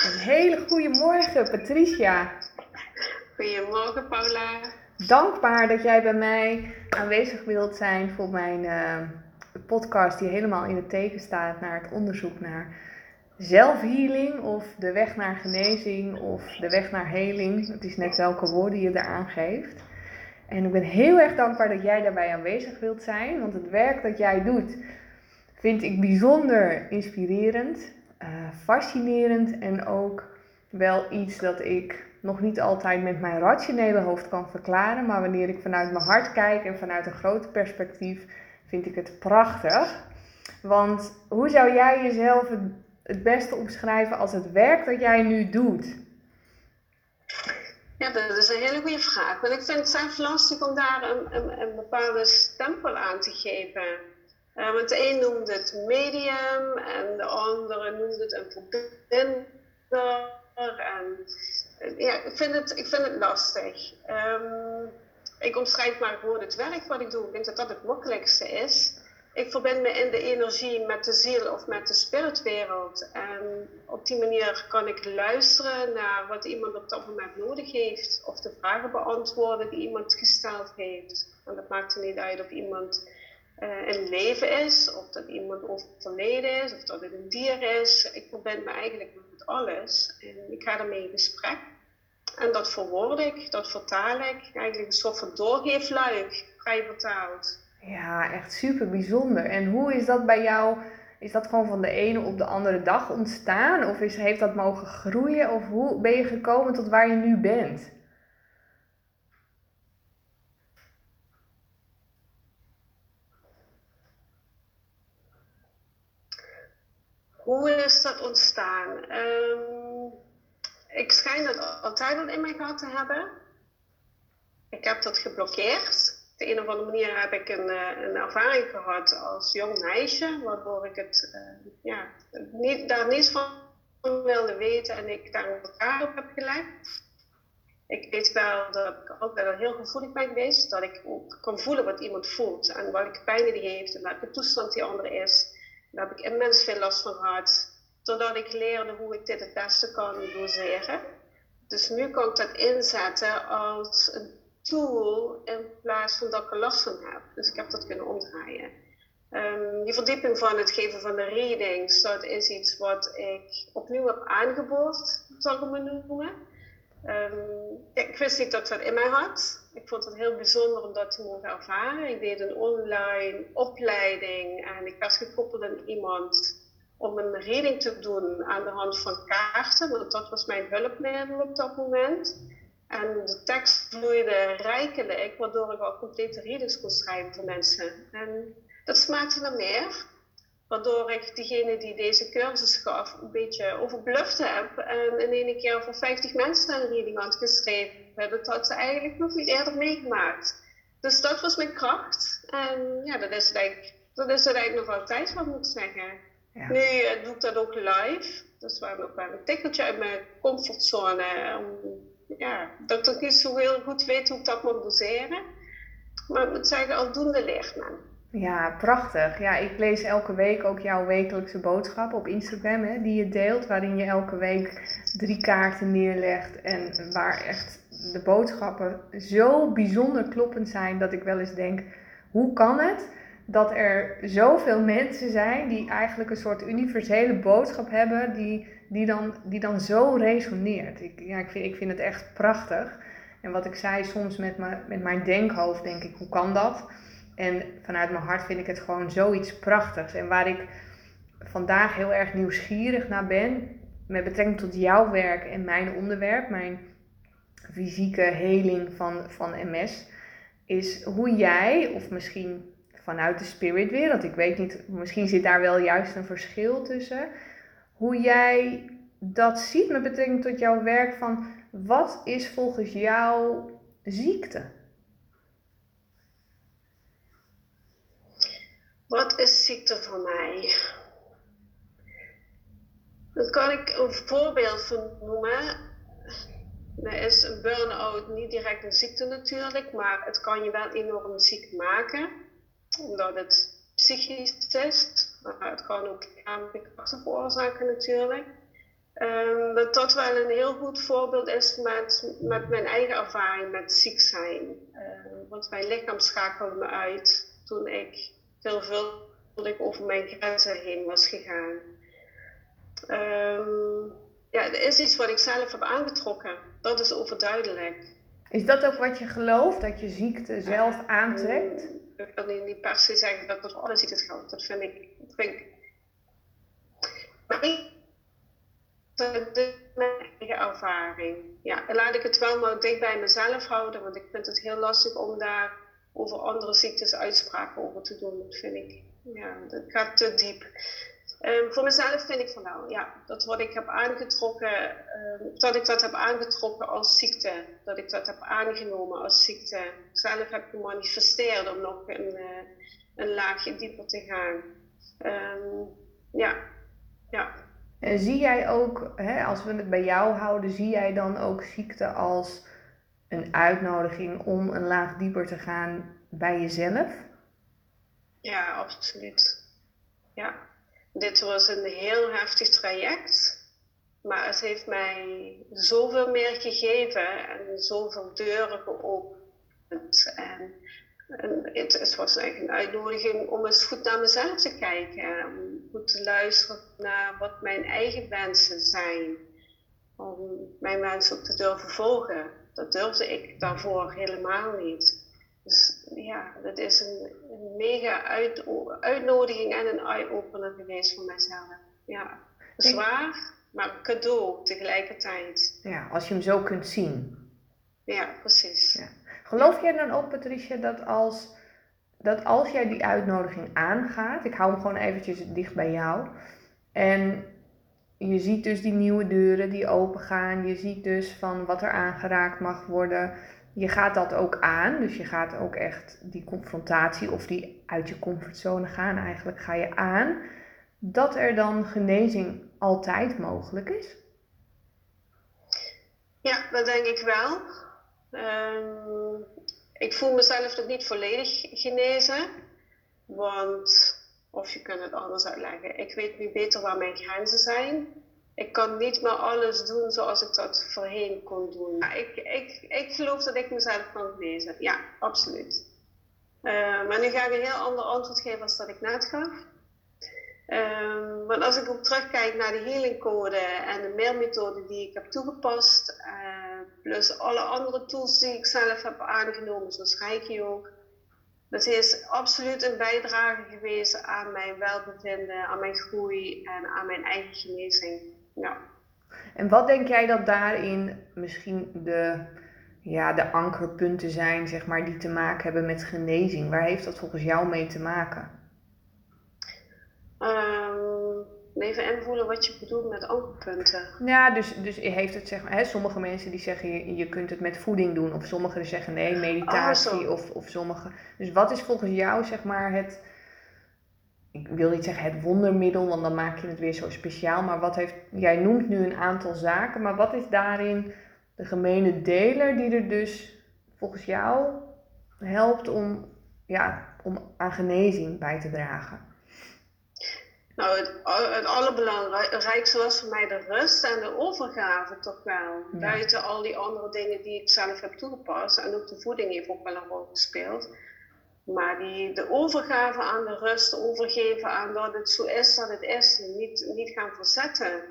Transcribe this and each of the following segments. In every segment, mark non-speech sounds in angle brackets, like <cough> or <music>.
Een hele goede morgen, Patricia. Goedemorgen, Paula. Dankbaar dat jij bij mij aanwezig wilt zijn voor mijn uh, podcast die helemaal in het teken staat naar het onderzoek naar zelfhealing of de weg naar genezing of de weg naar heling. Het is net welke woorden je eraan geeft. En ik ben heel erg dankbaar dat jij daarbij aanwezig wilt zijn, want het werk dat jij doet vind ik bijzonder inspirerend, uh, fascinerend en ook wel iets dat ik nog niet altijd met mijn rationele hoofd kan verklaren, maar wanneer ik vanuit mijn hart kijk en vanuit een groot perspectief, vind ik het prachtig. Want hoe zou jij jezelf het, het beste omschrijven als het werk dat jij nu doet? Ja, dat is een hele goede vraag. Want ik vind het zelf lastig om daar een, een, een bepaalde stempel aan te geven. Uh, want de een noemt het medium en de andere noemt het een verbinder. En, ja, ik vind het, ik vind het lastig. Um, ik omschrijf maar gewoon het werk wat ik doe. Ik denk dat dat het makkelijkste is. Ik verbind me in de energie met de ziel of met de spiritwereld. En op die manier kan ik luisteren naar wat iemand op dat moment nodig heeft. Of de vragen beantwoorden die iemand gesteld heeft. En dat maakt er niet uit of iemand uh, in leven is, of dat iemand overleden is, of dat het een dier is. Ik verbind me eigenlijk met alles. En ik ga ermee in gesprek. En dat verwoord ik, dat vertaal ik. Eigenlijk een soort van doorgeefluik, vrij vertaald. Ja, echt super bijzonder. En hoe is dat bij jou? Is dat gewoon van de ene op de andere dag ontstaan? Of is, heeft dat mogen groeien? Of hoe ben je gekomen tot waar je nu bent? Hoe is dat ontstaan? Um, ik schijn dat altijd al in mij gehad te hebben. Ik heb dat geblokkeerd. Op de een of andere manier heb ik een, eh, een ervaring gehad als jong meisje, waardoor ik het, uh, ja, niet, daar niets van wilde weten en ik daar elkaar op heb gelegd. Ik weet wel dat ik altijd al heel gevoelig ben geweest, dat ik ook kan voelen wat iemand voelt en welke pijn die heeft en welke toestand die andere is. Daar heb ik immens veel last van gehad. Totdat ik leerde hoe ik dit het beste kan doseren. Dus nu kan ik dat inzetten als een tool in plaats van dat ik er last van heb. Dus ik heb dat kunnen omdraaien. Um, die verdieping van het geven van de readings, dat is iets wat ik opnieuw heb aangeboord, zal ik het maar noemen. Um, ik wist niet dat ik dat in mij had. Ik vond het heel bijzonder om dat te mogen ervaren. Ik deed een online opleiding en ik was gekoppeld aan iemand om een reading te doen aan de hand van kaarten, want dat was mijn hulpmiddel op dat moment. En de tekst vloeide rijkelijk, waardoor ik al complete readings kon schrijven voor mensen. En dat smaakte naar meer, waardoor ik diegene die deze cursus gaf een beetje overbluft heb en in één keer voor 50 mensen een reading had geschreven. Dat had ze eigenlijk nog niet eerder meegemaakt. Dus dat was mijn kracht. En ja, dat is het eigenlijk, dat is het eigenlijk nog altijd, wat moet ik zeggen. Ja. Nu uh, doe ik dat ook live. Dus waar ook wel een tikkeltje uit mijn comfortzone. Om, ja, dat ik niet zo heel goed weet hoe ik dat moet doseren. Maar ik moet zeggen, aldoende leert men. Ja, prachtig. Ja, ik lees elke week ook jouw wekelijkse boodschap op Instagram, hè, die je deelt, waarin je elke week drie kaarten neerlegt en waar echt de boodschappen zo bijzonder kloppend zijn dat ik wel eens denk, hoe kan het dat er zoveel mensen zijn die eigenlijk een soort universele boodschap hebben die, die, dan, die dan zo resoneert. Ik, ja, ik, vind, ik vind het echt prachtig. En wat ik zei, soms met, mijn met mijn denkhoofd denk ik, hoe kan dat? En vanuit mijn hart vind ik het gewoon zoiets prachtigs. En waar ik vandaag heel erg nieuwsgierig naar ben, met betrekking tot jouw werk en mijn onderwerp, mijn fysieke heling van, van MS, is hoe jij, of misschien vanuit de spiritwereld. Ik weet niet, misschien zit daar wel juist een verschil tussen. Hoe jij dat ziet met betrekking tot jouw werk van wat is volgens jou ziekte? Wat is ziekte voor mij? Dan kan ik een voorbeeld van noemen. Er is een burn-out niet direct een ziekte natuurlijk, maar het kan je wel enorm ziek maken omdat het psychisch is. Maar het kan ook lichamelijke klachten veroorzaken natuurlijk. Um, dat dat wel een heel goed voorbeeld is met, met mijn eigen ervaring met ziek zijn. Uh, want mijn lichaam schakelde me uit toen ik veelvuldig over mijn grenzen heen was gegaan. Um, ja, er is iets wat ik zelf heb aangetrokken. Dat is overduidelijk. Is dat ook wat je gelooft, dat je ziekte zelf aantrekt? Ik wil niet per se zeggen dat dat voor alle ziektes geldt. Dat vind ik. Dat vind ik maar ik, mijn eigen ervaring. Ja, laat ik het wel maar dicht bij mezelf houden, want ik vind het heel lastig om daar over andere ziektes uitspraken over te doen. Dat vind ik, ja, dat gaat te diep. Um, voor mezelf vind ik van nou, ja, dat wat ik heb aangetrokken, um, dat ik dat heb aangetrokken als ziekte, dat ik dat heb aangenomen als ziekte, zelf heb gemanifesteerd om nog een, uh, een laagje dieper te gaan. Um, ja, ja. En zie jij ook, hè, als we het bij jou houden, zie jij dan ook ziekte als een uitnodiging om een laag dieper te gaan bij jezelf? Ja, absoluut. Ja, dit was een heel heftig traject. Maar het heeft mij zoveel meer gegeven en zoveel deuren geopend. En, het, was eigenlijk een uitnodiging om eens goed naar mezelf te kijken. Om goed te luisteren naar wat mijn eigen wensen zijn. Om mijn wensen ook te durven volgen. Dat durfde ik daarvoor helemaal niet. Dus ja, dat is een, een mega uit, uitnodiging en een eye-opener geweest voor mijzelf. Ja, zwaar, maar cadeau tegelijkertijd. Ja, als je hem zo kunt zien. Ja, precies. Ja. Geloof jij dan ook, Patricia, dat als, dat als jij die uitnodiging aangaat, ik hou hem gewoon eventjes dicht bij jou, en je ziet dus die nieuwe deuren die open gaan, je ziet dus van wat er aangeraakt mag worden, je gaat dat ook aan. Dus je gaat ook echt die confrontatie of die uit je comfortzone gaan, eigenlijk ga je aan. Dat er dan genezing altijd mogelijk is? Ja, dat denk ik wel. Um, ik voel mezelf nog niet volledig genezen. Want, of je kunt het anders uitleggen, ik weet nu beter waar mijn grenzen zijn ik kan niet meer alles doen zoals ik dat voorheen kon doen. ik, ik, ik geloof dat ik mezelf kan genezen. Ja, absoluut. Uh, maar nu ga ik een heel ander antwoord geven als dat ik net gaf. Want als ik ook terugkijk naar de healingcode en de mailmethode die ik heb toegepast, uh, plus alle andere tools die ik zelf heb aangenomen, zoals Reiki ook, dat is absoluut een bijdrage geweest aan mijn welbevinden, aan mijn groei en aan mijn eigen genezing. Ja. En wat denk jij dat daarin misschien de, ja, de ankerpunten zijn, zeg maar, die te maken hebben met genezing? Waar heeft dat volgens jou mee te maken? Um, even invoelen wat je bedoelt met ankerpunten. Ja, dus, dus heeft het zeg maar, hè, sommige mensen die zeggen je, je kunt het met voeding doen, of sommigen zeggen nee, meditatie, oh, of, of sommige. Dus wat is volgens jou zeg maar het ik wil niet zeggen het wondermiddel, want dan maak je het weer zo speciaal. Maar wat heeft, jij noemt nu een aantal zaken, maar wat is daarin de gemene deler die er dus volgens jou helpt om, ja, om aan genezing bij te dragen? Nou, het, het allerbelangrijkste was voor mij de rust en de overgave toch wel. Buiten al die andere dingen die ik zelf heb toegepast. En ook de voeding heeft ook wel een rol gespeeld. Maar die, de overgave aan de rust, overgeven aan dat het zo is dat het is, niet, niet gaan verzetten.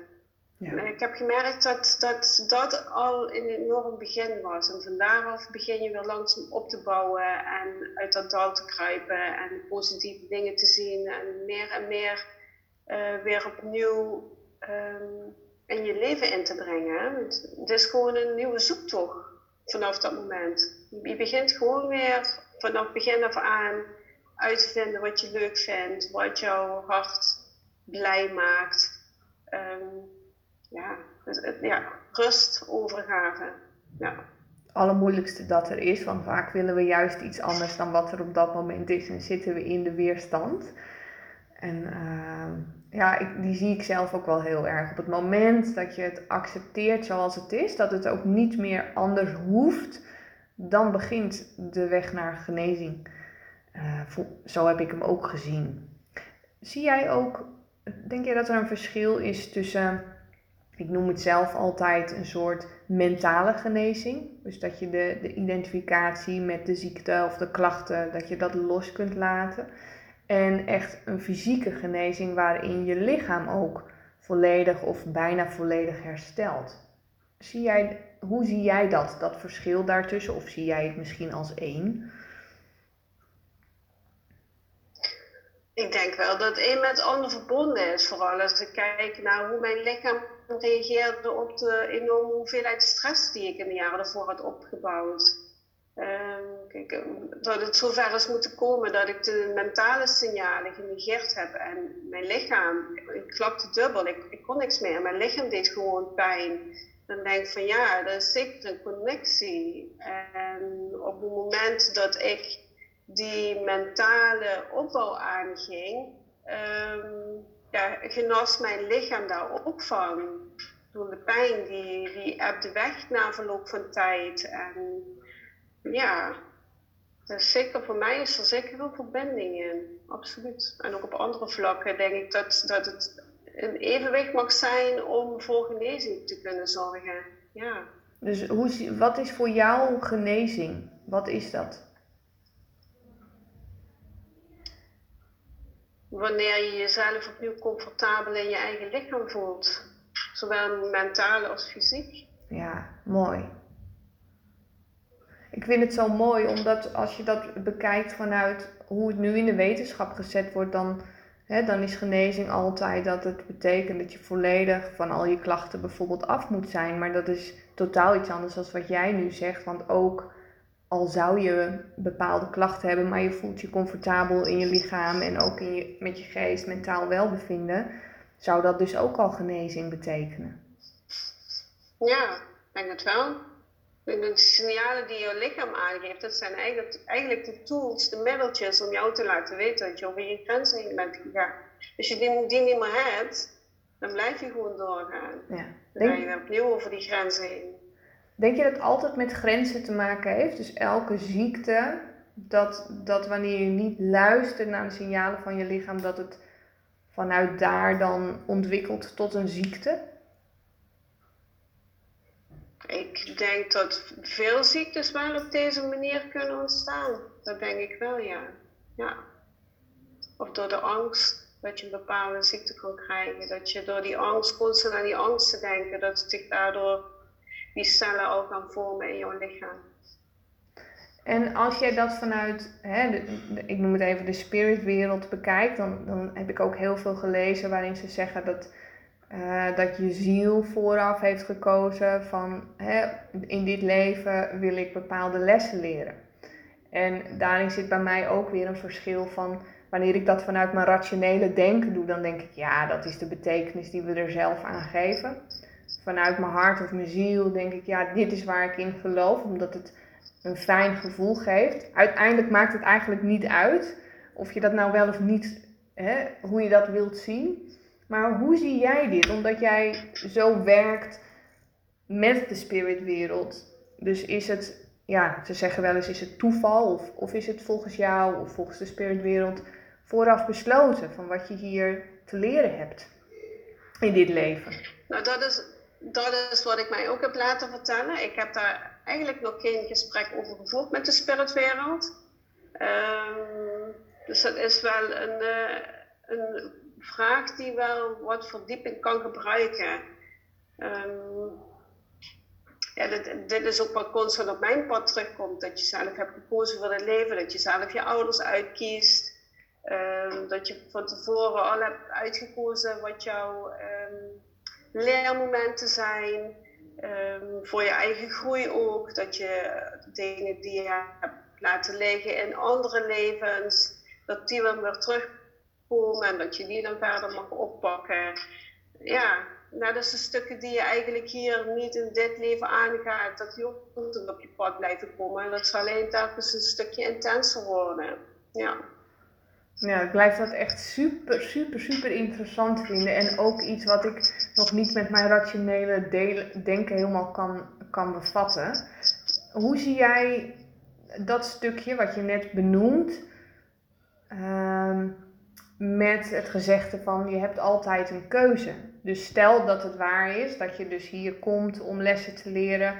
Ja. Ik heb gemerkt dat, dat dat al een enorm begin was. En van daaraf begin je weer langzaam op te bouwen en uit dat dal te kruipen en positieve dingen te zien en meer en meer uh, weer opnieuw um, in je leven in te brengen. Het is gewoon een nieuwe zoektocht vanaf dat moment. Je begint gewoon weer vanaf begin af aan uit te vinden wat je leuk vindt, wat jouw hart blij maakt. Um, ja, ja, rust, overgave. Ja. Het allermoeilijkste dat er is, want vaak willen we juist iets anders dan wat er op dat moment is en zitten we in de weerstand. En uh, ja, ik, die zie ik zelf ook wel heel erg. Op het moment dat je het accepteert zoals het is, dat het ook niet meer anders hoeft, dan begint de weg naar genezing. Uh, zo heb ik hem ook gezien. Zie jij ook, denk jij dat er een verschil is tussen ik noem het zelf altijd een soort mentale genezing. Dus dat je de, de identificatie met de ziekte of de klachten, dat je dat los kunt laten. En echt een fysieke genezing waarin je lichaam ook volledig of bijna volledig herstelt. Zie jij, hoe zie jij dat, dat verschil daartussen? Of zie jij het misschien als één? Ik denk wel dat één met ander verbonden is. Vooral als ik kijk naar hoe mijn lichaam reageerde op de enorme hoeveelheid stress die ik in de jaren daarvoor had opgebouwd. Ehm, kijk, dat het zover is moeten komen dat ik de mentale signalen genegeerd heb en mijn lichaam, ik klapte dubbel, ik, ik kon niks meer, mijn lichaam deed gewoon pijn. Dan denk ik van ja, dat is zeker een connectie. En op het moment dat ik die mentale opbouw aanging, um, genas mijn lichaam daar ook van. Door de pijn, die, die ebde weg na verloop van tijd. En ja, dus zeker voor mij is er zeker veel verbinding in. Absoluut. En ook op andere vlakken denk ik dat, dat het een evenwicht mag zijn om voor genezing te kunnen zorgen. Ja. Dus hoe, wat is voor jou genezing? Wat is dat? wanneer je jezelf opnieuw comfortabel in je eigen lichaam voelt. Zowel mentaal als fysiek. Ja, mooi. Ik vind het zo mooi omdat als je dat bekijkt vanuit hoe het nu in de wetenschap gezet wordt, dan, hè, dan is genezing altijd dat het betekent dat je volledig van al je klachten bijvoorbeeld af moet zijn. Maar dat is totaal iets anders dan wat jij nu zegt. Want ook al zou je bepaalde klachten hebben, maar je voelt je comfortabel in je lichaam en ook in je, met je geest, mentaal welbevinden, zou dat dus ook al genezing betekenen. Ja, ik denk het wel. De signalen die je lichaam aangeeft, dat zijn eigenlijk, eigenlijk de tools, de middeltjes om jou te laten weten dat je over je grenzen heen bent gegaan. Als je die, die niet meer hebt, dan blijf je gewoon doorgaan. Ja. Dan ga je opnieuw over die grenzen heen. Denk je dat het altijd met grenzen te maken heeft? Dus elke ziekte, dat, dat wanneer je niet luistert naar de signalen van je lichaam, dat het vanuit daar dan ontwikkelt tot een ziekte? Ik denk dat veel ziektes wel op deze manier kunnen ontstaan. Dat denk ik wel, ja. ja. Of door de angst dat je een bepaalde ziekte kan krijgen. Dat je door die angst, constant aan die angst te denken, dat zich daardoor die cellen ook gaan vormen in jouw lichaam. En als jij dat vanuit, hè, ik noem het even de spiritwereld bekijkt, dan, dan heb ik ook heel veel gelezen waarin ze zeggen dat, uh, dat je ziel vooraf heeft gekozen van hè, in dit leven wil ik bepaalde lessen leren. En daarin zit bij mij ook weer een verschil van wanneer ik dat vanuit mijn rationele denken doe, dan denk ik ja, dat is de betekenis die we er zelf aan geven vanuit mijn hart of mijn ziel denk ik, ja, dit is waar ik in geloof, omdat het een fijn gevoel geeft. Uiteindelijk maakt het eigenlijk niet uit of je dat nou wel of niet, hè, hoe je dat wilt zien. Maar hoe zie jij dit? Omdat jij zo werkt met de spiritwereld. Dus is het, ja, ze zeggen wel eens, is het toeval of, is het volgens jou of volgens de spiritwereld vooraf besloten van wat je hier te leren hebt in dit leven? Nou, dat is dat is wat ik mij ook heb laten vertellen. Ik heb daar eigenlijk nog geen gesprek over gevoerd met de spiritwereld. Um, dus dat is wel een, uh, een vraag die wel wat verdieping kan gebruiken. Um, ja, dit, dit, is ook wat constant op mijn pad terugkomt. Dat je zelf hebt gekozen voor het leven, dat je zelf je ouders uitkiest. Um, dat je van tevoren al hebt uitgekozen wat jouw leermomenten zijn. Voor je eigen groei ook. Dat je dingen die je hebt laten liggen in andere levens, dat die dan weer en dat je die dan verder mag oppakken. Ja, nou, dat zijn stukken die je eigenlijk hier niet in dit leven aangaat, dat die ook op je pad blijven komen. En dat zal alleen telkens een stukje intenser worden. Ja. Ja, ik blijf dat echt super, super, super interessant vinden. En ook iets wat ik nog niet met mijn rationele denken helemaal kan, kan bevatten. Hoe zie jij dat stukje wat je net benoemt, uh, met het gezegde van je hebt altijd een keuze. Dus stel dat het waar is, dat je dus hier komt om lessen te leren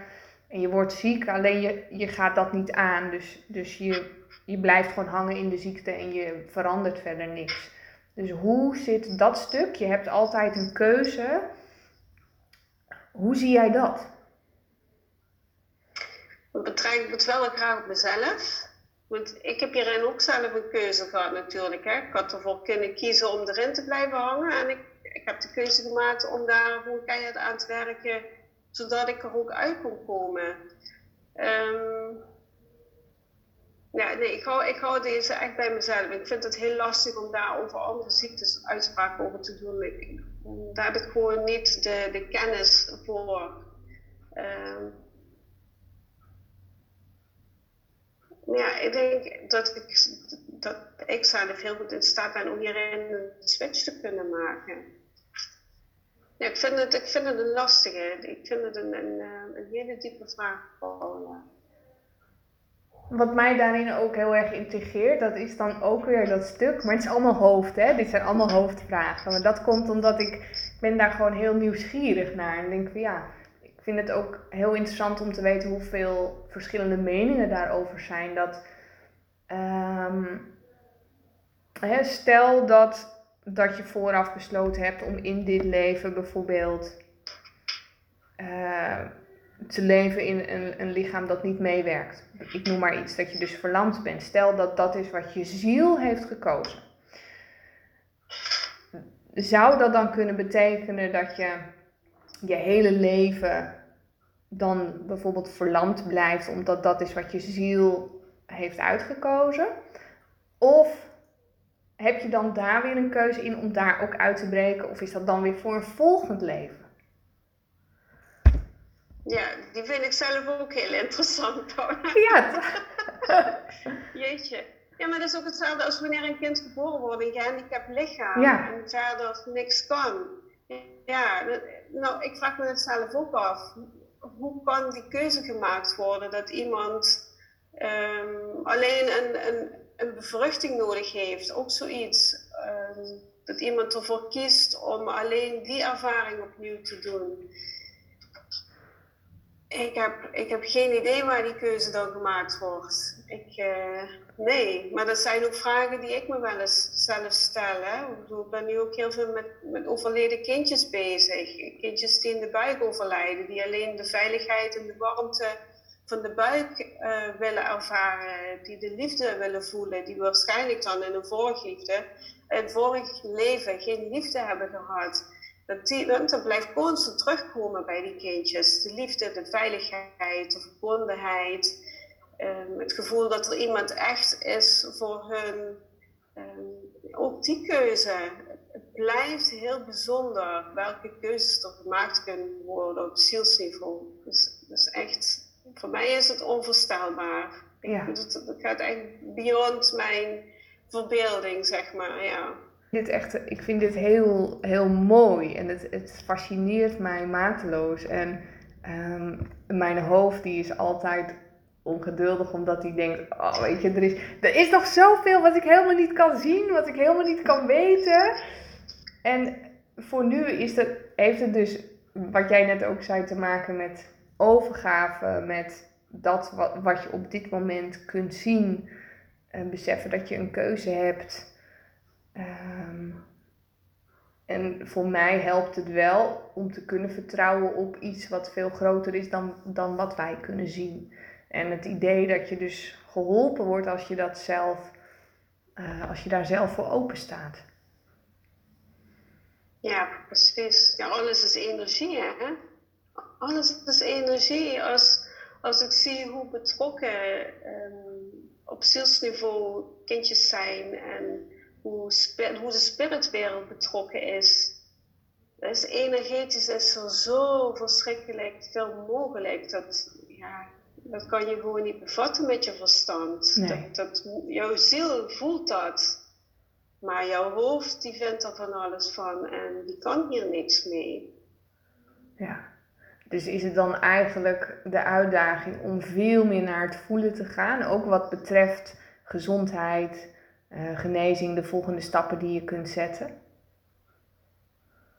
en je wordt ziek, alleen je, je gaat dat niet aan. Dus, dus je, je blijft gewoon hangen in de ziekte en je verandert verder niks. Dus hoe zit dat stuk? Je hebt altijd een keuze. Hoe zie jij dat? Ik betrek het wel graag op mezelf. Want ik heb hierin ook zelf een keuze gehad natuurlijk. Hè. Ik had ervoor kunnen kiezen om erin te blijven hangen. En ik, ik heb de keuze gemaakt om daar gewoon keihard aan te werken. Zodat ik er ook uit kon komen. Um, ja, nee, ik hou, ik hou deze echt bij mezelf. Ik vind het heel lastig om daar over andere ziektes uitspraken over te doen. Daar heb ik gewoon niet de, de kennis voor. Um, ja, ik denk dat ik, dat ik zelf heel goed in staat ben om hierin een switch te kunnen maken. Ja, ik, vind het, ik vind het een lastige. Ik vind het een, een, een hele diepe vraag. Paula. Wat mij daarin ook heel erg integreert, dat is dan ook weer dat stuk. Maar het is allemaal hoofd, hè? Dit zijn allemaal hoofdvragen. Maar dat komt omdat ik, ik ben daar gewoon heel nieuwsgierig naar. En denk van ja, ik vind het ook heel interessant om te weten hoeveel verschillende meningen daarover zijn. Dat, hè, stel dat, dat je vooraf besloten hebt om in dit leven bijvoorbeeld uh, te leven in een, een lichaam dat niet meewerkt. Ik noem maar iets, dat je dus verlamd bent. Stel dat dat is wat je ziel heeft gekozen. Zou dat dan kunnen betekenen dat je je hele leven dan bijvoorbeeld verlamd blijft, omdat dat is wat je ziel heeft uitgekozen? Of heb je dan daar weer een keuze in om daar ook uit te breken? Of is dat dan weer voor een volgend leven? Ja, die vind ik zelf ook heel interessant. Ja. <laughs> Jeetje. Ja, maar dat is ook hetzelfde als wanneer een kind geboren wordt, een gehandicapt lichaam en verder niks kan. Ja, nou, ik vraag me het zelf ook af. Hoe kan die keuze gemaakt worden dat iemand um, alleen een, een, een bevruchting nodig heeft? Ook zoiets. Um, dat iemand ervoor kiest om alleen die ervaring opnieuw te doen. Ik heb, ik heb geen idee waar die keuze dan gemaakt wordt. Ik, uh, nee, maar dat zijn ook vragen die ik me wel eens zelf stel. Ik, bedoel, ben nu ook heel veel met, met overleden kindjes bezig. Kindjes die in de buik overlijden, die alleen de veiligheid en de warmte van de buik uh, willen ervaren, die de liefde willen voelen, die waarschijnlijk dan in een vorig, liefde, in vorig leven geen liefde hebben gehad dat, die, dat blijft constant terugkomen bij die kindjes. De liefde, de veiligheid, de verbondenheid. Um, het gevoel dat er iemand echt is voor hun. Um, ook die keuze. Het blijft heel bijzonder welke keuzes er gemaakt kunnen worden op zielsniveau. Dus, dus echt, voor mij is het onvoorstelbaar. Ja. Het, het gaat echt beyond mijn verbeelding, zeg maar. Ja dit echt, ik vind dit heel, heel mooi en het, het fascineert mij mateloos. En um, mijn hoofd die is altijd ongeduldig omdat hij denkt, oh weet je, er is, er is nog zoveel wat ik helemaal niet kan zien, wat ik helemaal niet kan weten. En voor nu is het, heeft het dus, wat jij net ook zei, te maken met overgave, met dat wat, wat je op dit moment kunt zien. En beseffen dat je een keuze hebt. Um, en voor mij helpt het wel om te kunnen vertrouwen op iets wat veel groter is dan, dan wat wij kunnen zien. En het idee dat je dus geholpen wordt als je dat zelf, uh, als je daar zelf voor open staat. Ja, precies. Ja, alles is energie, hè? Alles is energie. Als, als ik zie hoe betrokken um, op zielsniveau kindjes zijn en hoe, hoe de spiritwereld betrokken is. Dus energetisch is er zo verschrikkelijk veel mogelijk. Dat, ja, dat kan je gewoon niet bevatten met je verstand. Dat, dat, jouw ziel voelt dat. Maar jouw hoofd die vindt er van alles van en die kan hier niks mee. Ja, dus is het dan eigenlijk de uitdaging om veel meer naar het voelen te gaan, ook wat betreft gezondheid, uh, genezing de volgende stappen die je kunt zetten?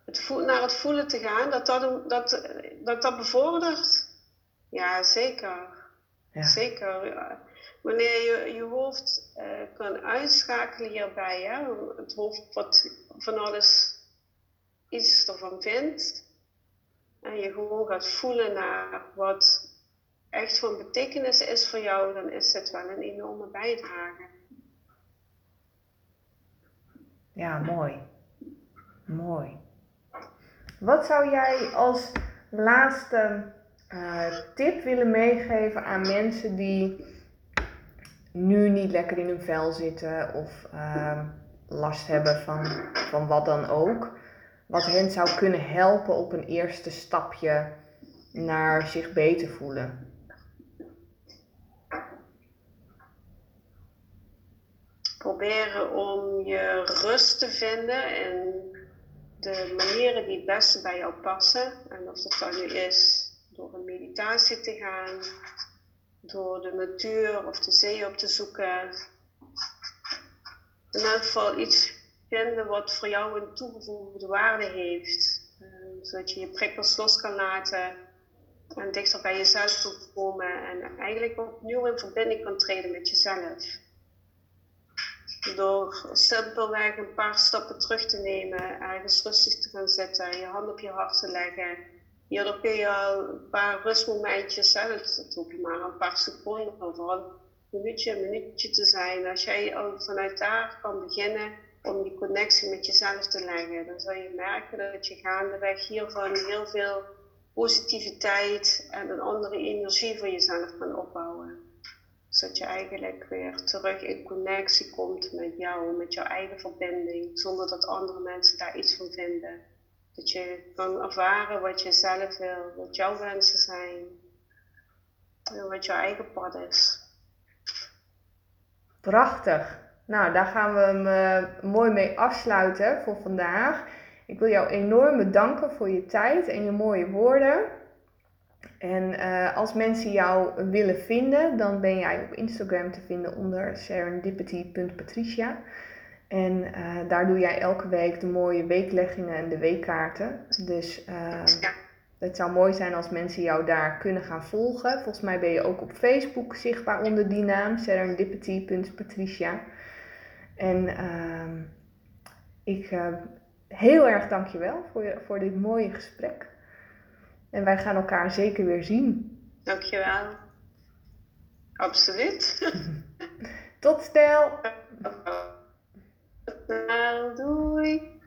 het naar het voelen te gaan, dat dat, dat, dat, dat bevordert. Ja, zeker. Ja. Zeker. Wanneer je je hoofd uh, kan uitschakelen hierbij, hè? het hoofd wat van alles iets ervan vindt, en je gewoon gaat voelen naar wat echt van betekenis is voor jou, dan is het wel een enorme bijdrage. Ja, mooi. Mooi. Wat zou jij als laatste uh, tip willen meegeven aan mensen die nu niet lekker in hun vel zitten of uh, last hebben van, van wat dan ook? Wat hen zou kunnen helpen op een eerste stapje naar zich beter voelen? Proberen om je rust te vinden en de manieren die het beste bij jou passen. En of dat dan nu is door een meditatie te gaan, door de natuur of de zee op te zoeken. In elk geval iets vinden wat voor jou een toegevoegde waarde heeft. Uh, zodat je je prikkels los kan laten en dichter bij jezelf kan komen en eigenlijk opnieuw in verbinding kan treden met jezelf. Door simpelweg een paar stappen terug te nemen, ergens rustig te gaan zitten, je hand op je hart te leggen. Hierdoor kun je al een paar rustmomentjes, dat hoef je maar een paar seconden, of een minuutje, een minuutje te zijn. Als jij al vanuit daar kan beginnen om die connectie met jezelf te leggen, dan zal je merken dat je gaandeweg hiervan heel veel positiviteit en een andere energie voor jezelf kan opbouwen zodat je eigenlijk weer terug in connectie komt met jou, met jouw eigen verbinding, zonder dat andere mensen daar iets van vinden. Dat je kan ervaren wat je zelf wil, wat jouw wensen zijn en wat jouw eigen pad is. Prachtig. Nou, daar gaan we hem uh, mooi mee afsluiten voor vandaag. Ik wil jou enorm bedanken voor je tijd en je mooie woorden. En uh, als mensen jou willen vinden, dan ben jij op Instagram te vinden onder serendipity.patricia. En uh, daar doe jij elke week de mooie weekleggingen en de weekkaarten. Dus uh, het zou mooi zijn als mensen jou daar kunnen gaan volgen. Volgens mij ben je ook op Facebook zichtbaar onder die naam, serendipity.patricia. En ehm, ik heel erg dankjewel voor, je, voor dit mooie gesprek. En wij gaan elkaar zeker weer zien. Dankjewel. Absoluut. <laughs> Tot snel. <laughs> Nou, doei.